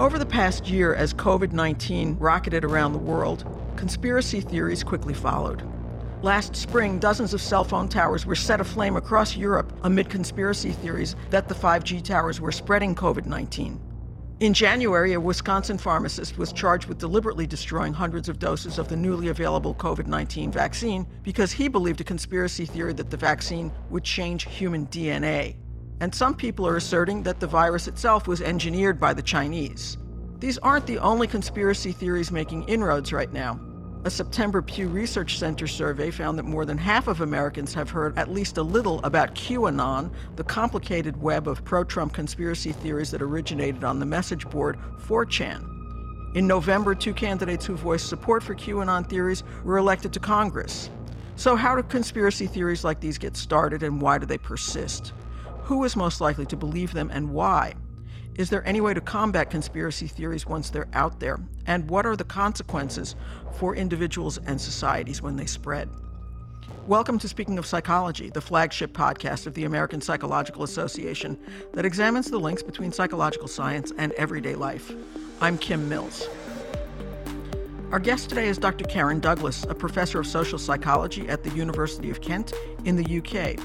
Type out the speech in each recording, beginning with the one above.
Over the past year, as COVID 19 rocketed around the world, conspiracy theories quickly followed. Last spring, dozens of cell phone towers were set aflame across Europe amid conspiracy theories that the 5G towers were spreading COVID 19. In January, a Wisconsin pharmacist was charged with deliberately destroying hundreds of doses of the newly available COVID 19 vaccine because he believed a conspiracy theory that the vaccine would change human DNA. And some people are asserting that the virus itself was engineered by the Chinese. These aren't the only conspiracy theories making inroads right now. A September Pew Research Center survey found that more than half of Americans have heard at least a little about QAnon, the complicated web of pro Trump conspiracy theories that originated on the message board 4chan. In November, two candidates who voiced support for QAnon theories were elected to Congress. So, how do conspiracy theories like these get started and why do they persist? Who is most likely to believe them and why? Is there any way to combat conspiracy theories once they're out there? And what are the consequences for individuals and societies when they spread? Welcome to Speaking of Psychology, the flagship podcast of the American Psychological Association that examines the links between psychological science and everyday life. I'm Kim Mills. Our guest today is Dr. Karen Douglas, a professor of social psychology at the University of Kent in the UK.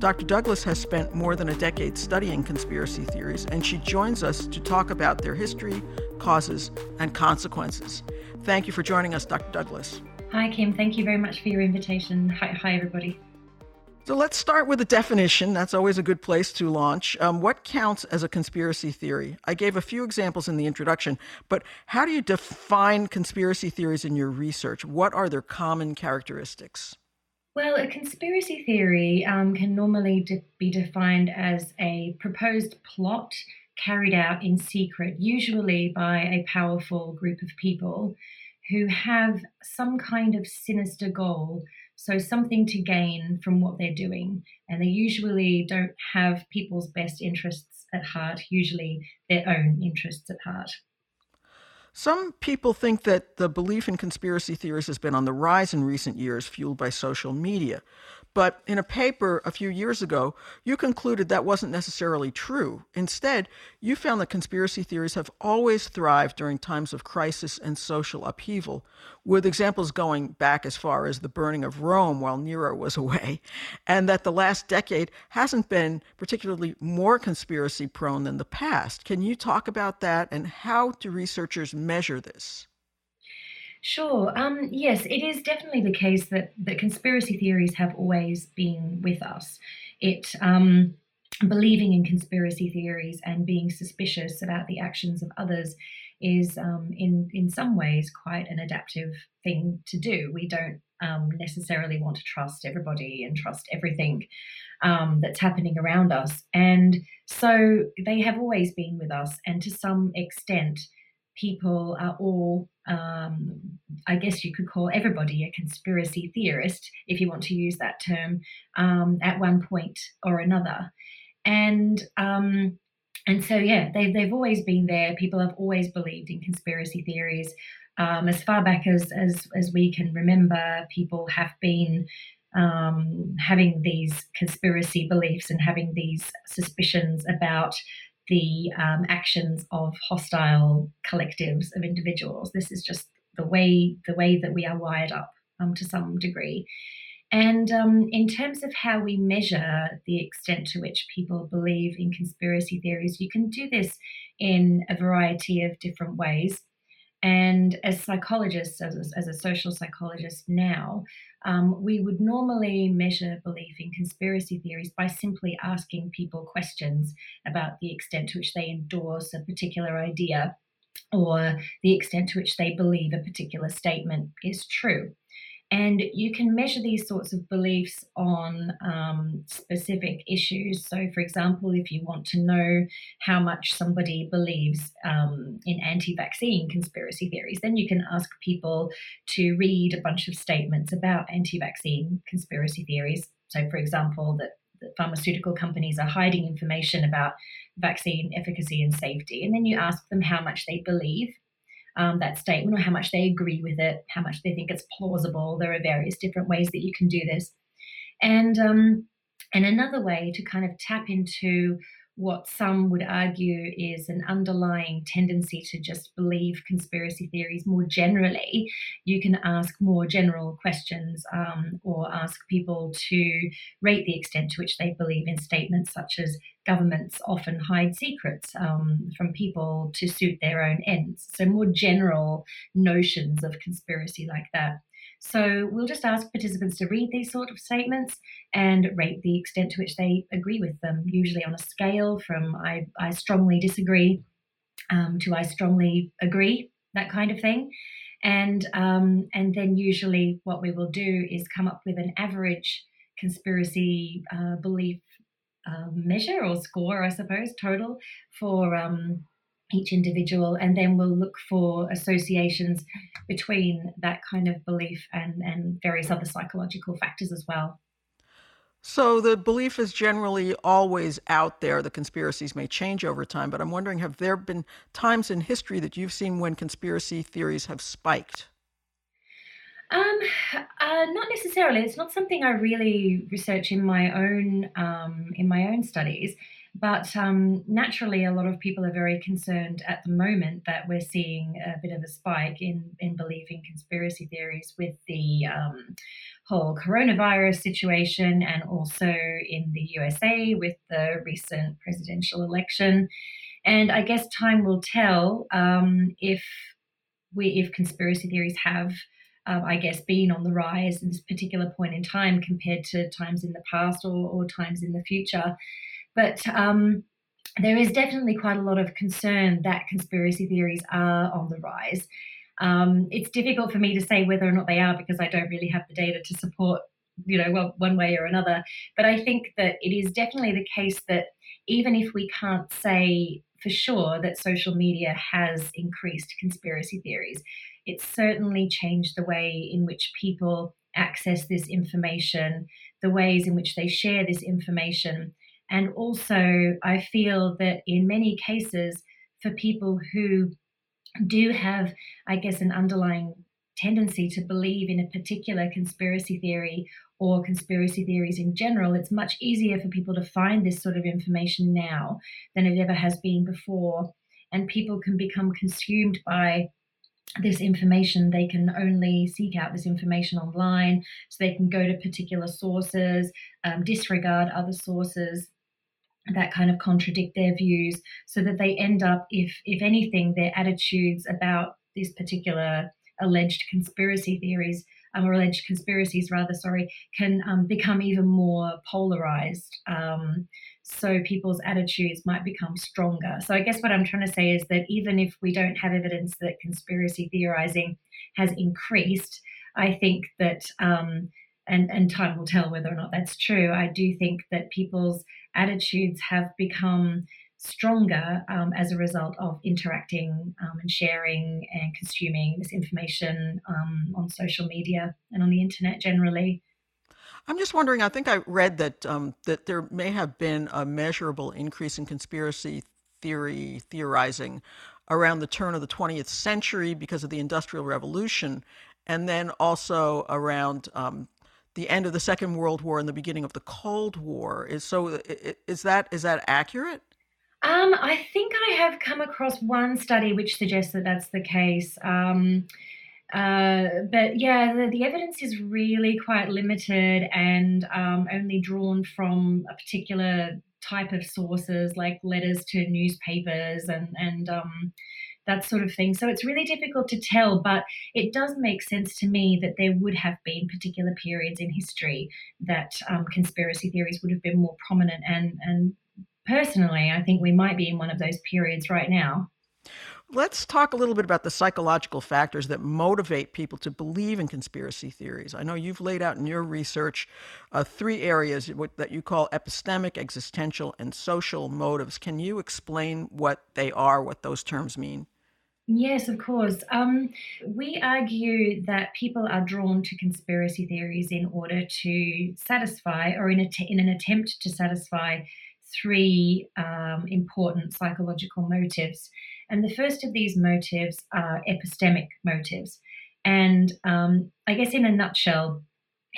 Dr. Douglas has spent more than a decade studying conspiracy theories, and she joins us to talk about their history, causes, and consequences. Thank you for joining us, Dr. Douglas. Hi, Kim. Thank you very much for your invitation. Hi, hi everybody. So let's start with a definition. That's always a good place to launch. Um, what counts as a conspiracy theory? I gave a few examples in the introduction, but how do you define conspiracy theories in your research? What are their common characteristics? Well, a conspiracy theory um, can normally de- be defined as a proposed plot carried out in secret, usually by a powerful group of people who have some kind of sinister goal, so something to gain from what they're doing. And they usually don't have people's best interests at heart, usually their own interests at heart. Some people think that the belief in conspiracy theories has been on the rise in recent years, fueled by social media. But in a paper a few years ago, you concluded that wasn't necessarily true. Instead, you found that conspiracy theories have always thrived during times of crisis and social upheaval, with examples going back as far as the burning of Rome while Nero was away, and that the last decade hasn't been particularly more conspiracy prone than the past. Can you talk about that and how do researchers measure this? Sure. Um, yes, it is definitely the case that, that conspiracy theories have always been with us. It um, believing in conspiracy theories and being suspicious about the actions of others is um, in in some ways quite an adaptive thing to do. We don't um, necessarily want to trust everybody and trust everything um, that's happening around us, and so they have always been with us, and to some extent, people are all um, I guess you could call everybody a conspiracy theorist, if you want to use that term, um, at one point or another. And um, and so yeah, they've they've always been there. People have always believed in conspiracy theories. Um, as far back as, as as we can remember, people have been um, having these conspiracy beliefs and having these suspicions about the um, actions of hostile collectives of individuals. This is just the way the way that we are wired up um, to some degree. And um, in terms of how we measure the extent to which people believe in conspiracy theories, you can do this in a variety of different ways. And as psychologists, as, as a social psychologist now, um, we would normally measure belief in conspiracy theories by simply asking people questions about the extent to which they endorse a particular idea or the extent to which they believe a particular statement is true. And you can measure these sorts of beliefs on um, specific issues. So, for example, if you want to know how much somebody believes um, in anti vaccine conspiracy theories, then you can ask people to read a bunch of statements about anti vaccine conspiracy theories. So, for example, that pharmaceutical companies are hiding information about vaccine efficacy and safety. And then you ask them how much they believe um, that statement or how much they agree with it, how much they think it's plausible. There are various different ways that you can do this. And um, and another way to kind of tap into what some would argue is an underlying tendency to just believe conspiracy theories more generally, you can ask more general questions um, or ask people to rate the extent to which they believe in statements such as governments often hide secrets um, from people to suit their own ends. So, more general notions of conspiracy like that. So we'll just ask participants to read these sort of statements and rate the extent to which they agree with them, usually on a scale from I, I strongly disagree um, to I strongly agree, that kind of thing. And, um, and then usually what we will do is come up with an average conspiracy uh, belief uh, measure or score, I suppose, total for um, each individual, and then we'll look for associations between that kind of belief and, and various other psychological factors as well. So the belief is generally always out there. The conspiracies may change over time, but I'm wondering have there been times in history that you've seen when conspiracy theories have spiked? Um, uh, not necessarily. It's not something I really research in my own um, in my own studies. But um, naturally, a lot of people are very concerned at the moment that we're seeing a bit of a spike in, belief in believing conspiracy theories with the um, whole coronavirus situation and also in the USA with the recent presidential election. And I guess time will tell um, if we if conspiracy theories have um, I guess, been on the rise in this particular point in time compared to times in the past or, or times in the future. But um, there is definitely quite a lot of concern that conspiracy theories are on the rise. Um, it's difficult for me to say whether or not they are because I don't really have the data to support, you know, well, one way or another. But I think that it is definitely the case that even if we can't say for sure that social media has increased conspiracy theories, it's certainly changed the way in which people access this information, the ways in which they share this information, and also, I feel that in many cases, for people who do have, I guess, an underlying tendency to believe in a particular conspiracy theory or conspiracy theories in general, it's much easier for people to find this sort of information now than it ever has been before. And people can become consumed by this information. They can only seek out this information online, so they can go to particular sources, um, disregard other sources that kind of contradict their views so that they end up if if anything their attitudes about this particular alleged conspiracy theories um, or alleged conspiracies rather sorry can um, become even more polarized um, so people's attitudes might become stronger so i guess what i'm trying to say is that even if we don't have evidence that conspiracy theorizing has increased i think that um, and, and time will tell whether or not that's true. I do think that people's attitudes have become stronger um, as a result of interacting um, and sharing and consuming this information um, on social media and on the internet generally. I'm just wondering. I think I read that um, that there may have been a measurable increase in conspiracy theory theorizing around the turn of the 20th century because of the Industrial Revolution, and then also around um, the end of the Second World War and the beginning of the Cold War. Is so is that is that accurate? Um, I think I have come across one study which suggests that that's the case. Um, uh, but yeah, the, the, evidence is really quite limited and um, only drawn from a particular type of sources, like letters to newspapers and and um, that sort of thing. So it's really difficult to tell, but it does make sense to me that there would have been particular periods in history that um, conspiracy theories would have been more prominent. And, and personally, I think we might be in one of those periods right now. Let's talk a little bit about the psychological factors that motivate people to believe in conspiracy theories. I know you've laid out in your research uh, three areas that you call epistemic, existential, and social motives. Can you explain what they are, what those terms mean? Yes, of course. Um, we argue that people are drawn to conspiracy theories in order to satisfy, or in, a t- in an attempt to satisfy, three um, important psychological motives. And the first of these motives are epistemic motives. And um, I guess, in a nutshell,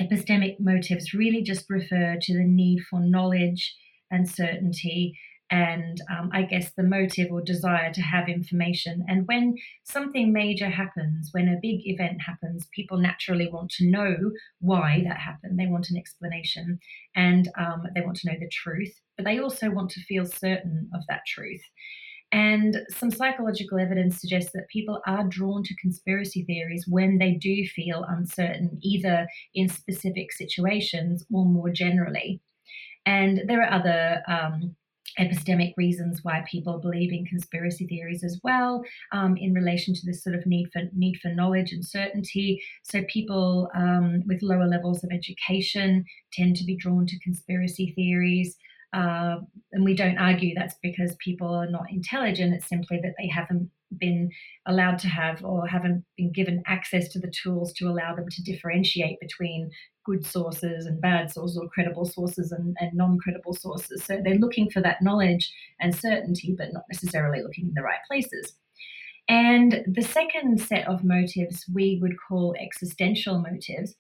epistemic motives really just refer to the need for knowledge and certainty and um, I guess the motive or desire to have information. And when something major happens, when a big event happens, people naturally want to know why that happened. They want an explanation and um, they want to know the truth, but they also want to feel certain of that truth. And some psychological evidence suggests that people are drawn to conspiracy theories when they do feel uncertain, either in specific situations or more generally. And there are other um, epistemic reasons why people believe in conspiracy theories as well um, in relation to this sort of need for need for knowledge and certainty so people um, with lower levels of education tend to be drawn to conspiracy theories uh, and we don't argue that's because people are not intelligent it's simply that they haven't been allowed to have or haven't been given access to the tools to allow them to differentiate between good sources and bad sources or credible sources and, and non-credible sources. So they're looking for that knowledge and certainty but not necessarily looking in the right places. And the second set of motives we would call existential motives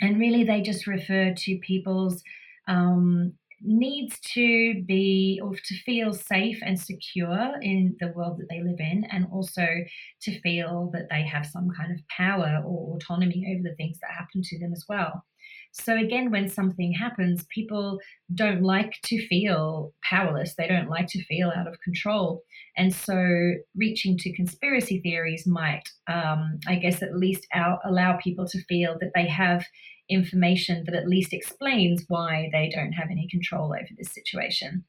and really they just refer to people's um, needs to be or to feel safe and secure in the world that they live in, and also to feel that they have some kind of power or autonomy over the things that happen to them as well. So, again, when something happens, people don't like to feel powerless. They don't like to feel out of control. And so, reaching to conspiracy theories might, um, I guess, at least out, allow people to feel that they have information that at least explains why they don't have any control over this situation.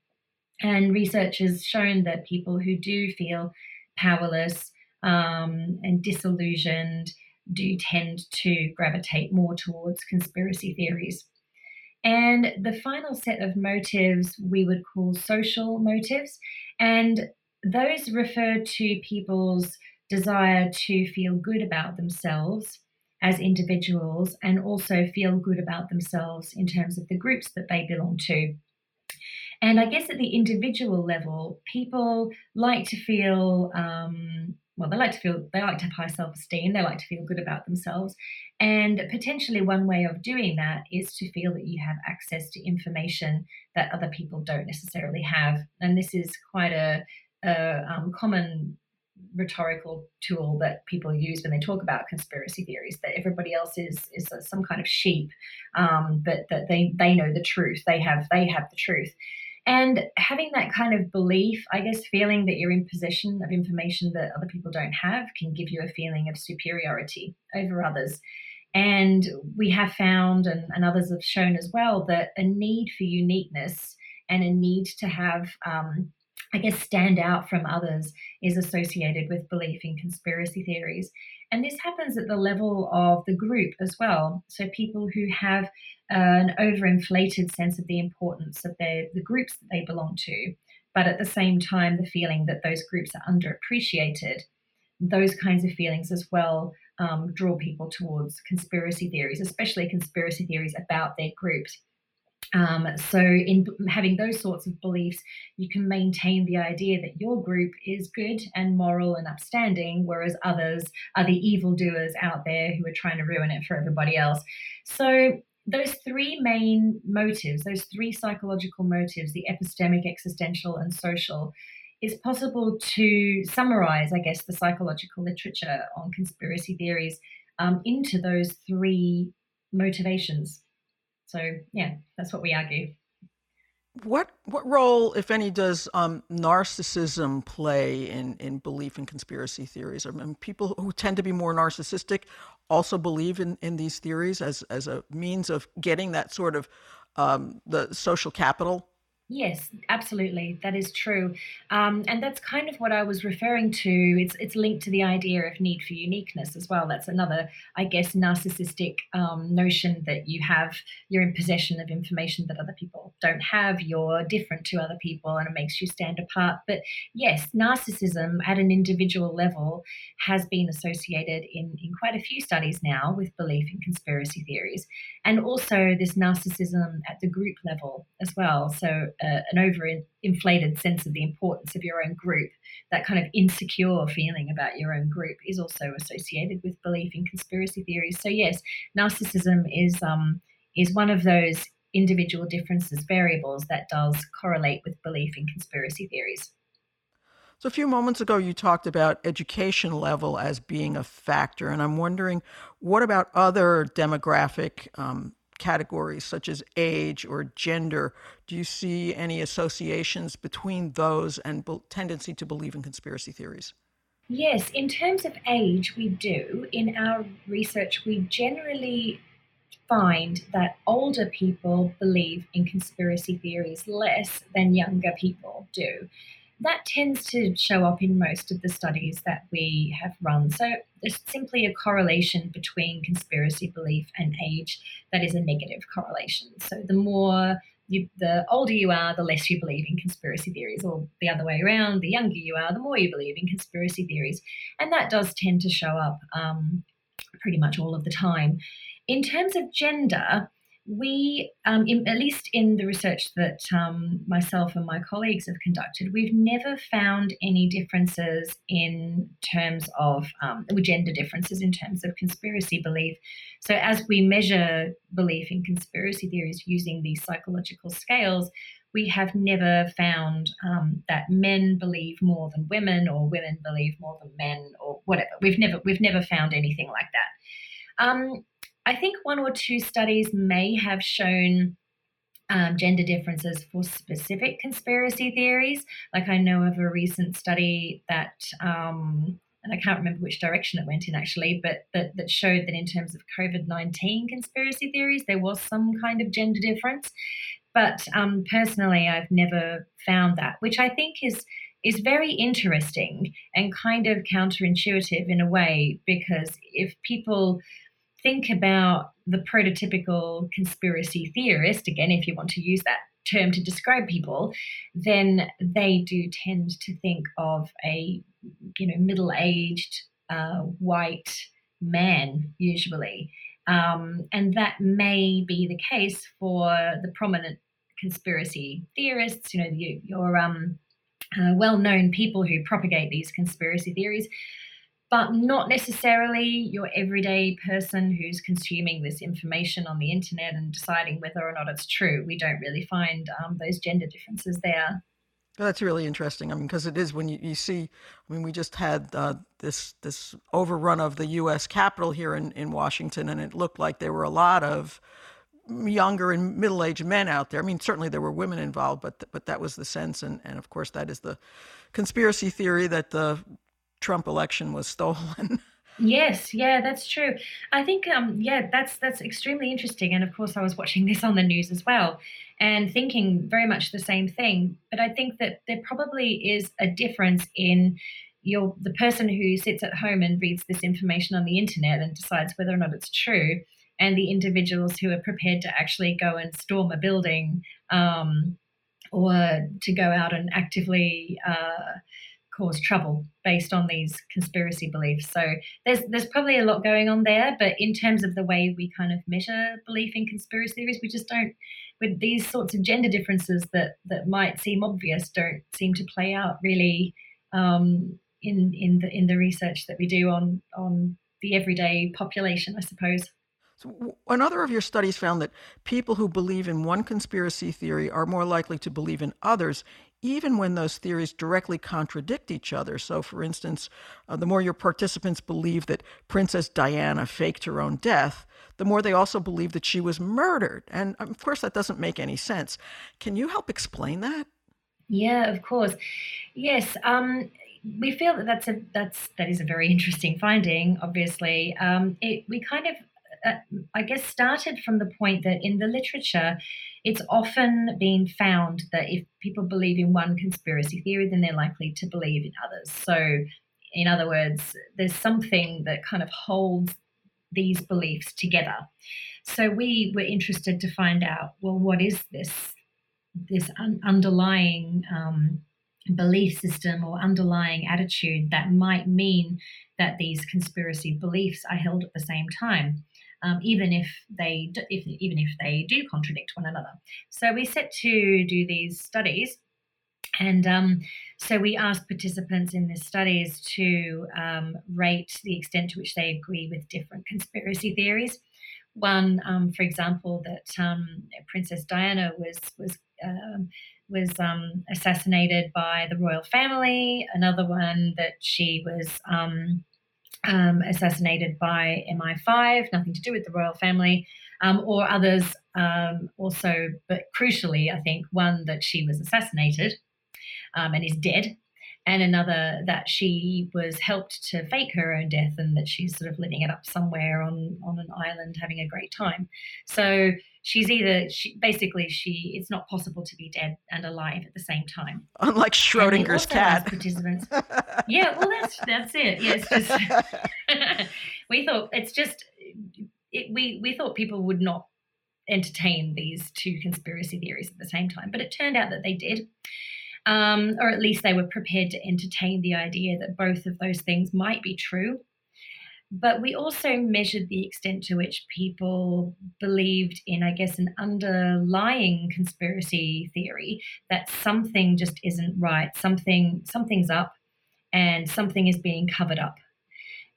And research has shown that people who do feel powerless um, and disillusioned do tend to gravitate more towards conspiracy theories. And the final set of motives we would call social motives. And those refer to people's desire to feel good about themselves as individuals and also feel good about themselves in terms of the groups that they belong to. And I guess at the individual level, people like to feel, um, well, they like to feel, they like to have high self esteem, they like to feel good about themselves. And potentially one way of doing that is to feel that you have access to information that other people don't necessarily have. And this is quite a, a um, common rhetorical tool that people use when they talk about conspiracy theories that everybody else is is some kind of sheep um, but that they they know the truth. They have they have the truth. And having that kind of belief i guess feeling that you're in possession of information that other people don't have can give you a feeling of superiority over others. And we have found and, and others have shown as well that a need for uniqueness and a need to have um, I guess, stand out from others is associated with belief in conspiracy theories. And this happens at the level of the group as well. So people who have an overinflated sense of the importance of their, the groups that they belong to, but at the same time, the feeling that those groups are underappreciated, those kinds of feelings as well um, draw people towards conspiracy theories, especially conspiracy theories about their groups. Um, so, in having those sorts of beliefs, you can maintain the idea that your group is good and moral and upstanding, whereas others are the evildoers out there who are trying to ruin it for everybody else. So, those three main motives, those three psychological motives, the epistemic, existential, and social, is possible to summarize, I guess, the psychological literature on conspiracy theories um, into those three motivations. So yeah, that's what we argue. What what role, if any, does um, narcissism play in, in belief in conspiracy theories? I mean, people who tend to be more narcissistic also believe in, in these theories as as a means of getting that sort of um, the social capital Yes, absolutely. That is true. Um, and that's kind of what I was referring to. It's, it's linked to the idea of need for uniqueness as well. That's another, I guess, narcissistic um, notion that you have, you're in possession of information that other people don't have, you're different to other people, and it makes you stand apart. But yes, narcissism at an individual level has been associated in, in quite a few studies now with belief in conspiracy theories, and also this narcissism at the group level as well. So an overinflated sense of the importance of your own group, that kind of insecure feeling about your own group is also associated with belief in conspiracy theories. So yes, narcissism is um, is one of those individual differences variables that does correlate with belief in conspiracy theories. So, a few moments ago, you talked about education level as being a factor, and I'm wondering what about other demographic um, categories such as age or gender? Do you see any associations between those and be- tendency to believe in conspiracy theories? Yes, in terms of age, we do. In our research, we generally find that older people believe in conspiracy theories less than younger people do. That tends to show up in most of the studies that we have run. So there's simply a correlation between conspiracy belief and age that is a negative correlation. So the more you, the older you are, the less you believe in conspiracy theories, or the other way around, the younger you are, the more you believe in conspiracy theories. And that does tend to show up um, pretty much all of the time. In terms of gender, we, um, in, at least in the research that um, myself and my colleagues have conducted, we've never found any differences in terms of um, gender differences in terms of conspiracy belief. So, as we measure belief in conspiracy theories using these psychological scales, we have never found um, that men believe more than women, or women believe more than men, or whatever. We've never we've never found anything like that. Um, I think one or two studies may have shown um, gender differences for specific conspiracy theories. Like I know of a recent study that, um, and I can't remember which direction it went in actually, but that, that showed that in terms of COVID 19 conspiracy theories, there was some kind of gender difference. But um, personally, I've never found that, which I think is is very interesting and kind of counterintuitive in a way because if people think about the prototypical conspiracy theorist, again, if you want to use that term to describe people, then they do tend to think of a you know middle-aged uh, white man usually, um, and that may be the case for the prominent conspiracy theorists. You know, your, your um, uh, well-known people who propagate these conspiracy theories but not necessarily your everyday person who's consuming this information on the internet and deciding whether or not it's true. We don't really find um, those gender differences there. That's really interesting. I mean, because it is when you, you see. I mean, we just had uh, this this overrun of the U.S. Capitol here in, in Washington, and it looked like there were a lot of younger and middle aged men out there. I mean, certainly there were women involved, but but that was the sense, and and of course that is the conspiracy theory that the Trump election was stolen. Yes, yeah, that's true. I think, um, yeah, that's that's extremely interesting. And of course, I was watching this on the news as well, and thinking very much the same thing. But I think that there probably is a difference in your the person who sits at home and reads this information on the internet and decides whether or not it's true, and the individuals who are prepared to actually go and storm a building, um, or to go out and actively. Uh, cause trouble based on these conspiracy beliefs. So there's there's probably a lot going on there, but in terms of the way we kind of measure belief in conspiracy theories, we just don't with these sorts of gender differences that that might seem obvious don't seem to play out really um, in in the in the research that we do on on the everyday population, I suppose. So another of your studies found that people who believe in one conspiracy theory are more likely to believe in others, even when those theories directly contradict each other. So, for instance, uh, the more your participants believe that Princess Diana faked her own death, the more they also believe that she was murdered. And of course, that doesn't make any sense. Can you help explain that? Yeah, of course. Yes. Um, we feel that that's a that's that is a very interesting finding. Obviously, um, it, we kind of uh, I guess, started from the point that in the literature, it's often been found that if people believe in one conspiracy theory, then they're likely to believe in others. So, in other words, there's something that kind of holds these beliefs together. So we were interested to find out, well, what is this this un- underlying um, belief system or underlying attitude that might mean that these conspiracy beliefs are held at the same time um, even if they if, even if they do contradict one another. So we set to do these studies, and um, so we asked participants in these studies to um, rate the extent to which they agree with different conspiracy theories. one, um, for example, that um, Princess Diana was was um, was assassinated by the royal family. Another one that she was um, assassinated by MI5, nothing to do with the royal family, um, or others um, also, but crucially, I think one that she was assassinated um, and is dead and another that she was helped to fake her own death and that she's sort of living it up somewhere on on an island having a great time. So she's either she basically she it's not possible to be dead and alive at the same time. Unlike schrodinger's cat. participants yeah well that's that's it. Yeah it's just we thought it's just it, we we thought people would not entertain these two conspiracy theories at the same time but it turned out that they did um, or at least they were prepared to entertain the idea that both of those things might be true. But we also measured the extent to which people believed in, I guess, an underlying conspiracy theory that something just isn't right, something something's up, and something is being covered up.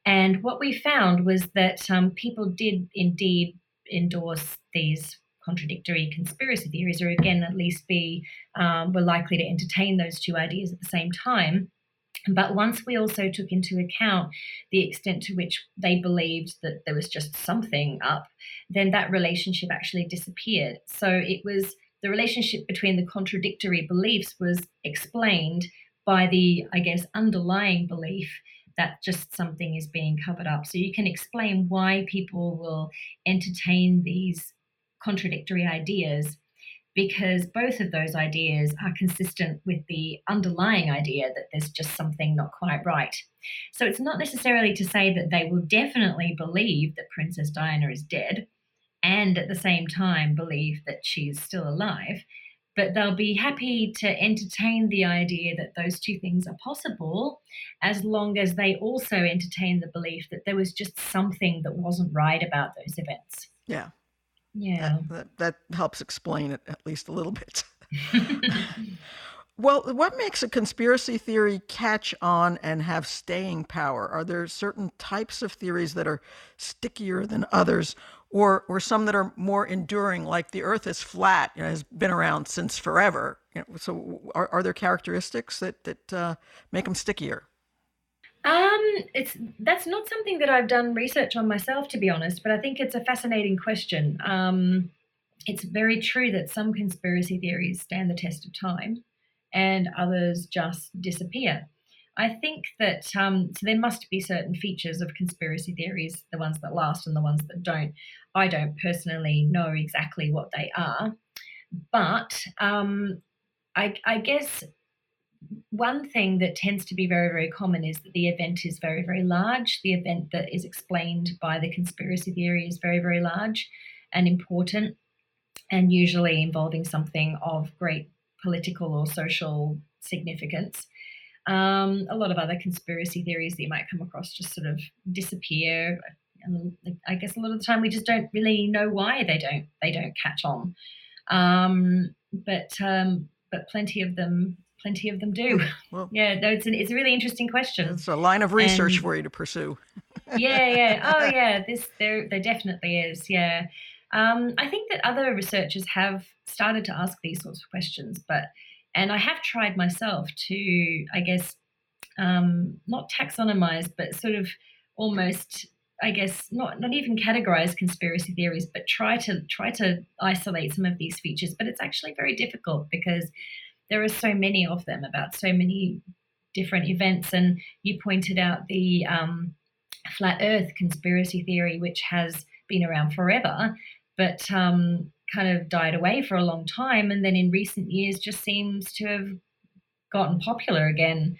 And what we found was that um, people did indeed endorse these contradictory conspiracy theories, or again, at least be um, were likely to entertain those two ideas at the same time. But once we also took into account the extent to which they believed that there was just something up, then that relationship actually disappeared. So it was the relationship between the contradictory beliefs was explained by the, I guess, underlying belief that just something is being covered up. So you can explain why people will entertain these contradictory ideas because both of those ideas are consistent with the underlying idea that there's just something not quite right. So it's not necessarily to say that they will definitely believe that Princess Diana is dead and at the same time believe that she's still alive, but they'll be happy to entertain the idea that those two things are possible as long as they also entertain the belief that there was just something that wasn't right about those events. Yeah. Yeah. That, that, that helps explain it at least a little bit. well, what makes a conspiracy theory catch on and have staying power? Are there certain types of theories that are stickier than others, or or some that are more enduring, like the Earth is flat, you know, has been around since forever? You know, so, are, are there characteristics that that uh, make them stickier? Um, it's that's not something that I've done research on myself, to be honest. But I think it's a fascinating question. Um, it's very true that some conspiracy theories stand the test of time, and others just disappear. I think that um, so there must be certain features of conspiracy theories, the ones that last and the ones that don't. I don't personally know exactly what they are, but um, I, I guess one thing that tends to be very, very common is that the event is very, very large. The event that is explained by the conspiracy theory is very, very large and important, and usually involving something of great political or social significance. Um, a lot of other conspiracy theories that you might come across just sort of disappear. And I guess a lot of the time we just don't really know why they don't they don't catch on. Um, but um, but plenty of them plenty of them do. Well, yeah, no, it's an, it's a really interesting question. It's a line of research and, for you to pursue. yeah, yeah, oh yeah, this there there definitely is. Yeah, um, I think that other researchers have started to ask these sorts of questions, but and I have tried myself to, I guess, um, not taxonomize, but sort of almost I guess not not even categorize conspiracy theories, but try to try to isolate some of these features. But it's actually very difficult because there are so many of them about so many different events. And you pointed out the um, flat Earth conspiracy theory, which has been around forever, but um, kind of died away for a long time, and then in recent years just seems to have gotten popular again.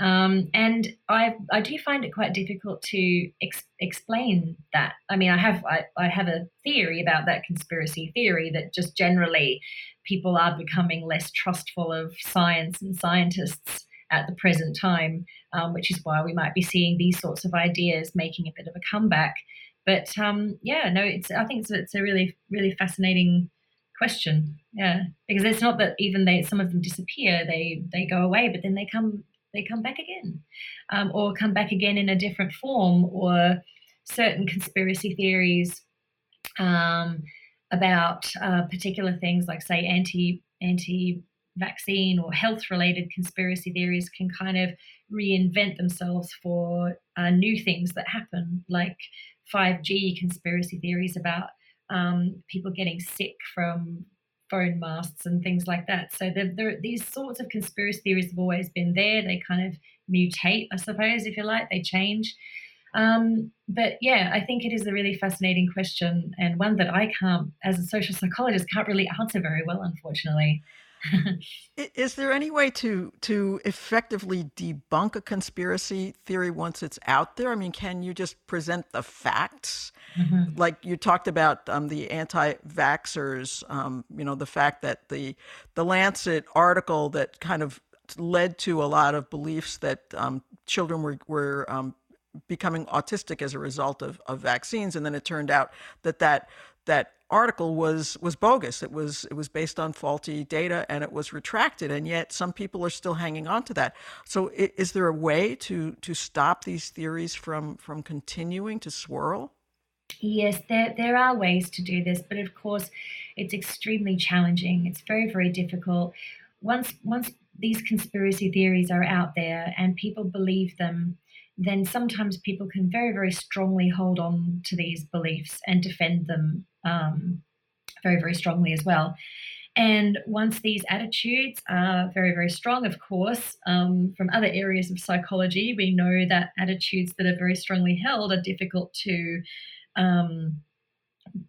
Um, and I I do find it quite difficult to ex- explain that. I mean, I have I, I have a theory about that conspiracy theory that just generally people are becoming less trustful of science and scientists at the present time, um, which is why we might be seeing these sorts of ideas making a bit of a comeback. But um, yeah, no, it's I think it's, it's a really really fascinating question. Yeah, because it's not that even they some of them disappear, they they go away, but then they come they come back again, um, or come back again in a different form, or certain conspiracy theories um, about uh, particular things like, say, anti anti vaccine or health related conspiracy theories can kind of reinvent themselves for uh, new things that happen, like 5G conspiracy theories about um, people getting sick from phone masts and things like that. So these sorts of conspiracy theories have always been there. They kind of mutate, I suppose, if you like, they change. Um, but yeah, I think it is a really fascinating question and one that I can't, as a social psychologist, can't really answer very well, unfortunately. is there any way to to effectively debunk a conspiracy theory once it's out there? I mean, can you just present the facts? Mm-hmm. Like you talked about um, the anti-vaxxers, um, you know, the fact that the the Lancet article that kind of led to a lot of beliefs that um, children were were um, becoming autistic as a result of, of vaccines, and then it turned out that that that article was was bogus. It was it was based on faulty data and it was retracted, and yet some people are still hanging on to that. So, is there a way to to stop these theories from from continuing to swirl? Yes, there there are ways to do this, but of course, it's extremely challenging. It's very very difficult. Once once these conspiracy theories are out there and people believe them then sometimes people can very, very strongly hold on to these beliefs and defend them um, very, very strongly as well. And once these attitudes are very, very strong, of course, um, from other areas of psychology, we know that attitudes that are very strongly held are difficult to um,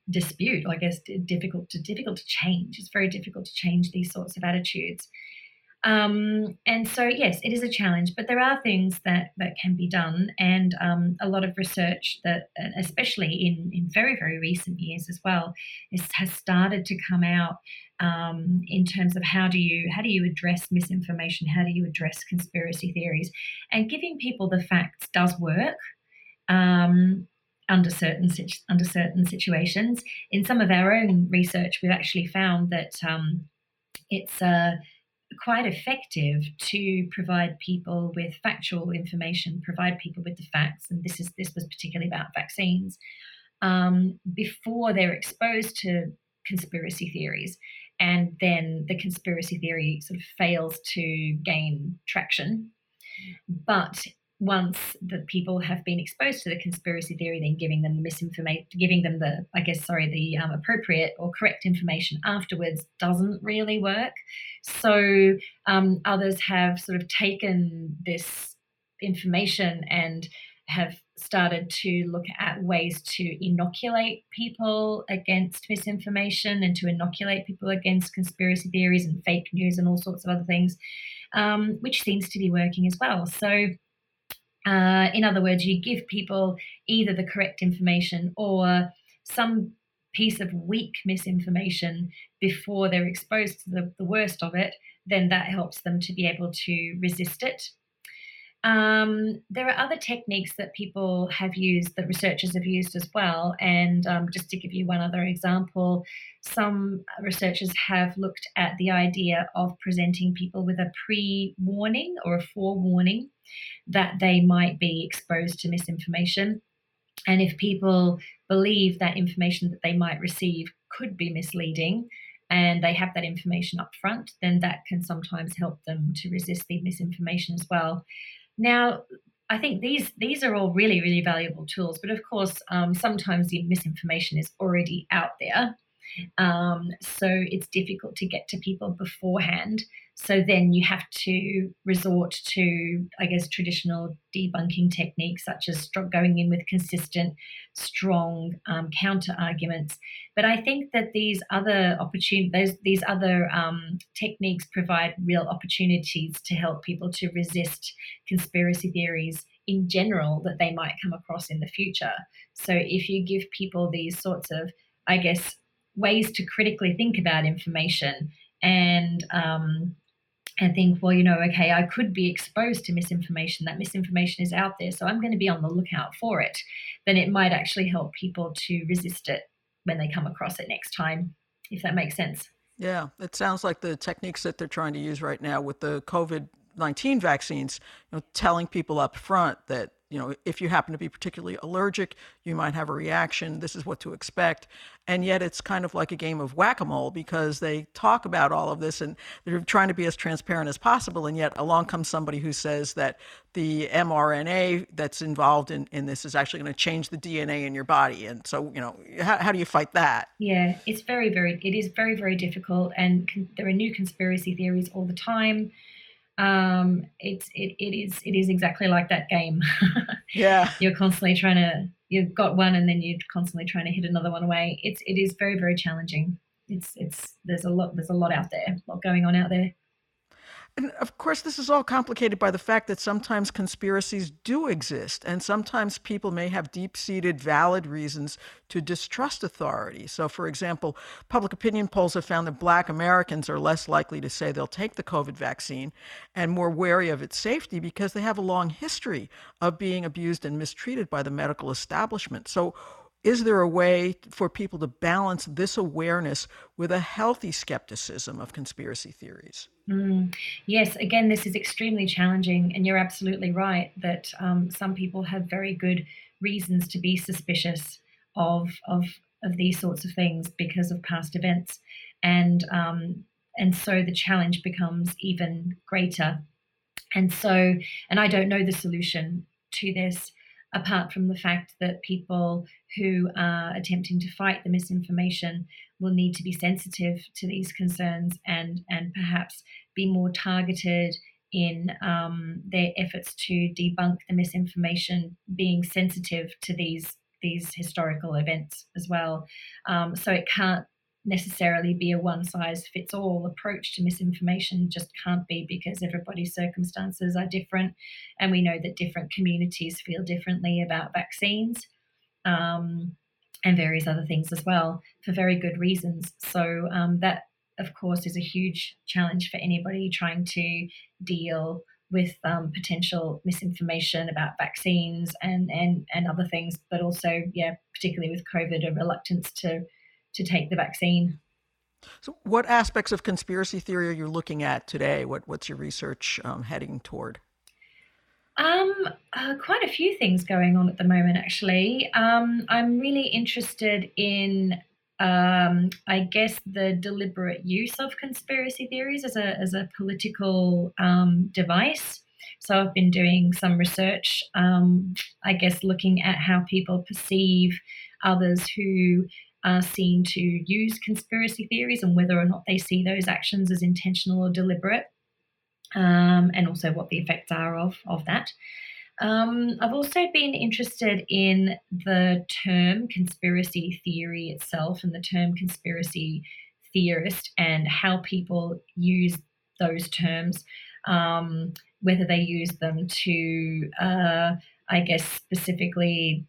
dispute. I guess difficult to difficult to change. It's very difficult to change these sorts of attitudes. Um, and so, yes, it is a challenge, but there are things that, that can be done, and um, a lot of research that, especially in, in very, very recent years as well, is, has started to come out um, in terms of how do you how do you address misinformation, how do you address conspiracy theories, and giving people the facts does work. Um, under certain under certain situations, in some of our own research, we've actually found that um, it's a uh, quite effective to provide people with factual information, provide people with the facts, and this is this was particularly about vaccines um, before they're exposed to conspiracy theories, and then the conspiracy theory sort of fails to gain traction. But once the people have been exposed to the conspiracy theory, then giving them the misinformation, giving them the, I guess, sorry, the um, appropriate or correct information afterwards doesn't really work. So um, others have sort of taken this information and have started to look at ways to inoculate people against misinformation and to inoculate people against conspiracy theories and fake news and all sorts of other things, um, which seems to be working as well. So uh, in other words, you give people either the correct information or some piece of weak misinformation before they're exposed to the, the worst of it, then that helps them to be able to resist it. Um, there are other techniques that people have used, that researchers have used as well. And um, just to give you one other example, some researchers have looked at the idea of presenting people with a pre warning or a forewarning that they might be exposed to misinformation. And if people believe that information that they might receive could be misleading, and they have that information up front, then that can sometimes help them to resist the misinformation as well. Now, I think these these are all really really valuable tools, but of course, um, sometimes the misinformation is already out there, um, so it's difficult to get to people beforehand. So then you have to resort to, I guess, traditional debunking techniques such as going in with consistent, strong um, counter arguments. But I think that these other opportunities, these other um, techniques provide real opportunities to help people to resist conspiracy theories in general that they might come across in the future. So if you give people these sorts of, I guess, ways to critically think about information and um, and think, well, you know, okay, I could be exposed to misinformation. That misinformation is out there, so I'm going to be on the lookout for it. Then it might actually help people to resist it when they come across it next time, if that makes sense. Yeah, it sounds like the techniques that they're trying to use right now with the COVID 19 vaccines, you know, telling people up front that you know, if you happen to be particularly allergic, you might have a reaction. This is what to expect. And yet it's kind of like a game of whack a mole because they talk about all of this and they're trying to be as transparent as possible. And yet along comes somebody who says that the mRNA that's involved in, in this is actually going to change the DNA in your body. And so, you know, how, how do you fight that? Yeah, it's very, very, it is very, very difficult. And con- there are new conspiracy theories all the time um, it's it, it is it is exactly like that game. yeah, you're constantly trying to you've got one and then you're constantly trying to hit another one away. It's it is very very challenging. It's it's there's a lot there's a lot out there, a lot going on out there. And of course, this is all complicated by the fact that sometimes conspiracies do exist, and sometimes people may have deep seated, valid reasons to distrust authority. So, for example, public opinion polls have found that black Americans are less likely to say they'll take the COVID vaccine and more wary of its safety because they have a long history of being abused and mistreated by the medical establishment. So, is there a way for people to balance this awareness with a healthy skepticism of conspiracy theories? Mm, yes, again, this is extremely challenging, and you're absolutely right that um, some people have very good reasons to be suspicious of of of these sorts of things because of past events, and um, and so the challenge becomes even greater. And so, and I don't know the solution to this apart from the fact that people who are attempting to fight the misinformation will need to be sensitive to these concerns and, and perhaps be more targeted in um, their efforts to debunk the misinformation, being sensitive to these these historical events as well. Um, so it can't necessarily be a one size fits all approach to misinformation just can't be because everybody's circumstances are different. And we know that different communities feel differently about vaccines um, and various other things as well for very good reasons. So um, that of course is a huge challenge for anybody trying to deal with um, potential misinformation about vaccines and, and and other things but also yeah particularly with covid a reluctance to to take the vaccine. So, what aspects of conspiracy theory are you looking at today? What What's your research um, heading toward? Um, uh, quite a few things going on at the moment, actually. Um, I'm really interested in, um, I guess, the deliberate use of conspiracy theories as a as a political um, device. So I've been doing some research, um, I guess, looking at how people perceive others who are seen to use conspiracy theories and whether or not they see those actions as intentional or deliberate, um, and also what the effects are of, of that. Um, I've also been interested in the term conspiracy theory itself and the term conspiracy theorist and how people use those terms, um, whether they use them to, uh, I guess, specifically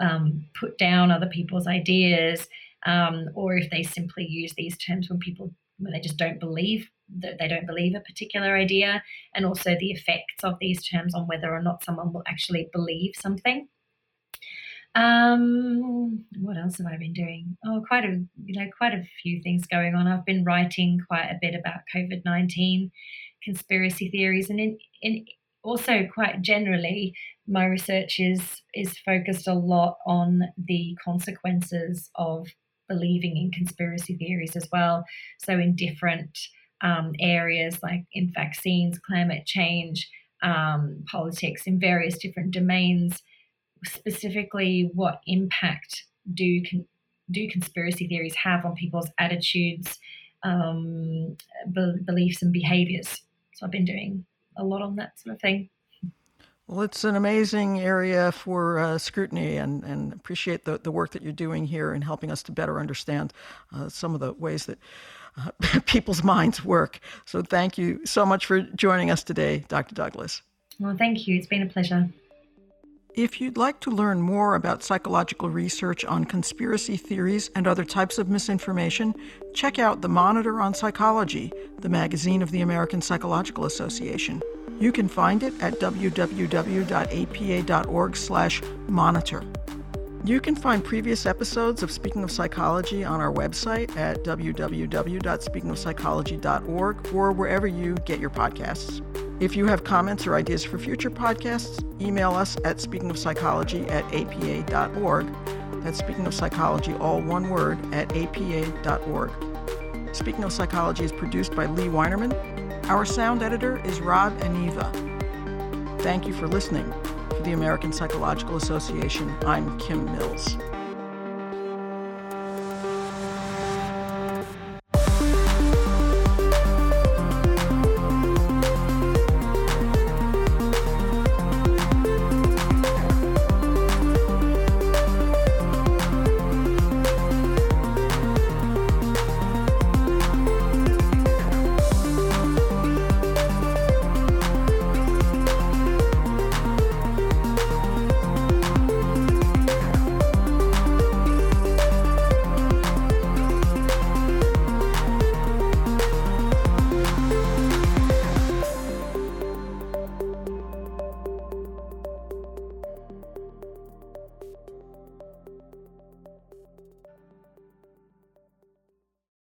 um, put down other people's ideas, um, or if they simply use these terms when people when they just don't believe that they don't believe a particular idea, and also the effects of these terms on whether or not someone will actually believe something. Um, what else have I been doing? Oh, quite a you know quite a few things going on. I've been writing quite a bit about COVID nineteen conspiracy theories, and in in also quite generally my research is is focused a lot on the consequences of believing in conspiracy theories as well. So in different um, areas like in vaccines, climate change, um, politics, in various different domains, specifically what impact do con- do conspiracy theories have on people's attitudes, um, be- beliefs, and behaviors? So I've been doing a lot on that sort of thing. Well, it's an amazing area for uh, scrutiny and, and appreciate the, the work that you're doing here in helping us to better understand uh, some of the ways that uh, people's minds work. So thank you so much for joining us today, Dr. Douglas. Well, thank you. It's been a pleasure. If you'd like to learn more about psychological research on conspiracy theories and other types of misinformation, check out The Monitor on Psychology, the magazine of the American Psychological Association. You can find it at www.apa.org/monitor. You can find previous episodes of Speaking of Psychology on our website at www.speakingofpsychology.org or wherever you get your podcasts. If you have comments or ideas for future podcasts, email us at speakingofpsychology at apa.org. That's Speaking of Psychology, all one word, at apa.org. Speaking of Psychology is produced by Lea Winerman. Our sound editor is Rob Aniva. Thank you for listening. For the American Psychological Association, I'm Kim Mills.